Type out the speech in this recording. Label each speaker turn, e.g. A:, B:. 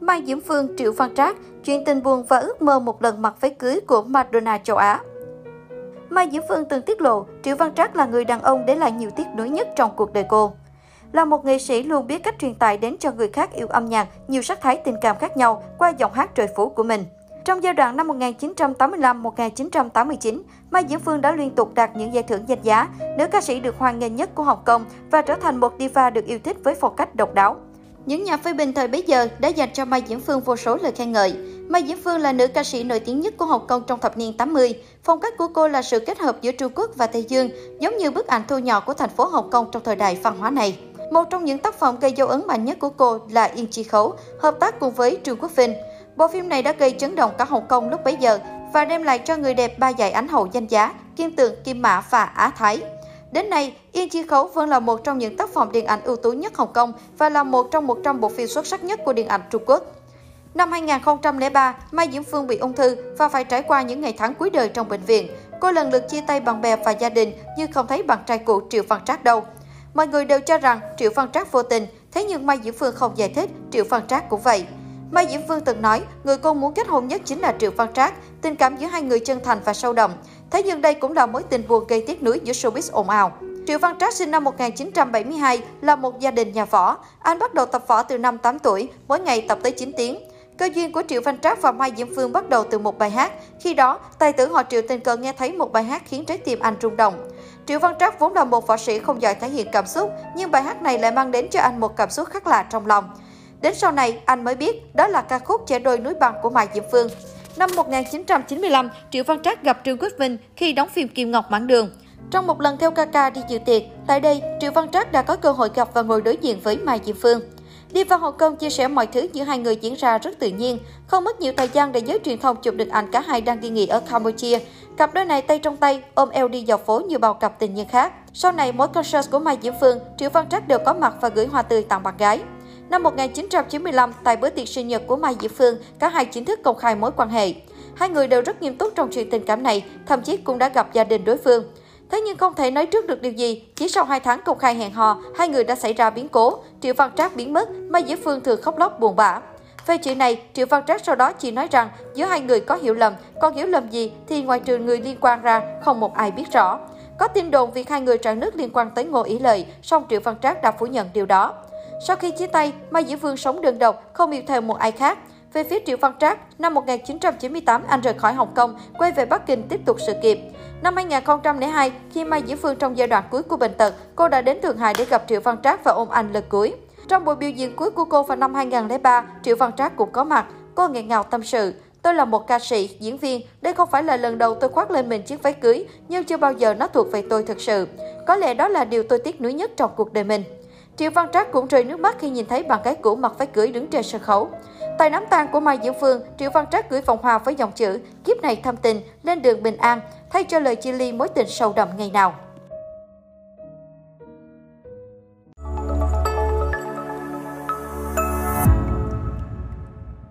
A: Mai Diễm Phương, Triệu Văn Trác, chuyện tình buồn và ước mơ một lần mặc váy cưới của Madonna châu Á. Mai Diễm Phương từng tiết lộ Triệu Văn Trác là người đàn ông để lại nhiều tiếc nuối nhất trong cuộc đời cô. Là một nghệ sĩ luôn biết cách truyền tải đến cho người khác yêu âm nhạc nhiều sắc thái tình cảm khác nhau qua giọng hát trời phú của mình. Trong giai đoạn năm 1985-1989, Mai Diễm Phương đã liên tục đạt những giải thưởng danh giá, nữ ca sĩ được hoan nghênh nhất của Hồng Kông và trở thành một diva được yêu thích với phong cách độc đáo. Những nhà phê bình thời bấy giờ đã dành cho Mai Diễm Phương vô số lời khen ngợi. Mai Diễm Phương là nữ ca sĩ nổi tiếng nhất của Hồng Kông trong thập niên 80. Phong cách của cô là sự kết hợp giữa Trung Quốc và Tây Dương, giống như bức ảnh thu nhỏ của thành phố Hồng Kông trong thời đại văn hóa này. Một trong những tác phẩm gây dấu ấn mạnh nhất của cô là Yên Chi Khấu, hợp tác cùng với Trương Quốc Vinh. Bộ phim này đã gây chấn động cả Hồng Kông lúc bấy giờ và đem lại cho người đẹp ba giải ánh hậu danh giá, Kim Tượng, Kim Mã và Á Thái. Đến nay, Yên Chi Khấu vẫn là một trong những tác phẩm điện ảnh ưu tú nhất Hồng Kông và là một trong 100 bộ phim xuất sắc nhất của điện ảnh Trung Quốc. Năm 2003, Mai Diễm Phương bị ung thư và phải trải qua những ngày tháng cuối đời trong bệnh viện. Cô lần lượt chia tay bạn bè và gia đình nhưng không thấy bạn trai cũ Triệu Văn Trác đâu. Mọi người đều cho rằng Triệu Văn Trác vô tình, thế nhưng Mai Diễm Phương không giải thích, Triệu Văn Trác cũng vậy. Mai Diễm Phương từng nói, người cô muốn kết hôn nhất chính là Triệu Văn Trác, tình cảm giữa hai người chân thành và sâu đậm. Thế nhưng đây cũng là mối tình buồn gây tiếc nuối giữa showbiz ồn ào. Triệu Văn Trác sinh năm 1972 là một gia đình nhà võ. Anh bắt đầu tập võ từ năm 8 tuổi, mỗi ngày tập tới 9 tiếng. Cơ duyên của Triệu Văn Trác và Mai Diễm Phương bắt đầu từ một bài hát. Khi đó, tài tử họ Triệu tình cờ nghe thấy một bài hát khiến trái tim anh rung động. Triệu Văn Trác vốn là một võ sĩ không giỏi thể hiện cảm xúc, nhưng bài hát này lại mang đến cho anh một cảm xúc khác lạ trong lòng. Đến sau này, anh mới biết đó là ca khúc Trẻ đôi núi bằng của Mai Diễm Phương. Năm 1995, Triệu Văn Trác gặp Trương Quốc Vinh khi đóng phim Kim Ngọc Mãn Đường. Trong một lần theo Kaka đi dự tiệc, tại đây, Triệu Văn Trác đã có cơ hội gặp và ngồi đối diện với Mai Diệm Phương. Đi vào Hồng Kông chia sẻ mọi thứ giữa hai người diễn ra rất tự nhiên, không mất nhiều thời gian để giới truyền thông chụp được ảnh cả hai đang đi nghỉ ở Campuchia. Cặp đôi này tay trong tay, ôm eo đi dọc phố như bao cặp tình nhân khác. Sau này, mỗi concert của Mai Diễm Phương, Triệu Văn Trác đều có mặt và gửi hoa tươi tặng bạn gái. Năm 1995, tại bữa tiệc sinh nhật của Mai Diệp Phương, cả hai chính thức công khai mối quan hệ. Hai người đều rất nghiêm túc trong chuyện tình cảm này, thậm chí cũng đã gặp gia đình đối phương. Thế nhưng không thể nói trước được điều gì. Chỉ sau 2 tháng công khai hẹn hò, hai người đã xảy ra biến cố. Triệu Văn Trác biến mất, Mai Diễm Phương thường khóc lóc buồn bã. Về chuyện này, Triệu Văn Trác sau đó chỉ nói rằng giữa hai người có hiểu lầm, còn hiểu lầm gì thì ngoài trừ người liên quan ra, không một ai biết rõ. Có tin đồn việc hai người trạng nước liên quan tới Ngô Ý Lợi, song Triệu Văn Trác đã phủ nhận điều đó. Sau khi chia tay, Mai Diễm Phương sống đơn độc, không yêu thêm một ai khác. Về phía Triệu Văn Trác, năm 1998 anh rời khỏi Hồng Kông, quay về Bắc Kinh tiếp tục sự nghiệp. Năm 2002, khi Mai Diễm Phương trong giai đoạn cuối của bệnh tật, cô đã đến Thượng Hải để gặp Triệu Văn Trác và ôm anh lần cuối. Trong buổi biểu diễn cuối của cô vào năm 2003, Triệu Văn Trác cũng có mặt. Cô nghẹn ngào tâm sự. Tôi là một ca sĩ, diễn viên. Đây không phải là lần đầu tôi khoác lên mình chiếc váy cưới, nhưng chưa bao giờ nó thuộc về tôi thực sự. Có lẽ đó là điều tôi tiếc nuối nhất trong cuộc đời mình. Triệu Văn Trác cũng rơi nước mắt khi nhìn thấy bạn gái cũ mặc váy cưới đứng trên sân khấu. Tại đám tang của Mai Diễm Phương, Triệu Văn Trác gửi vòng hoa với dòng chữ kiếp này thâm tình, lên đường bình an, thay cho lời chia ly mối tình sâu đậm ngày nào.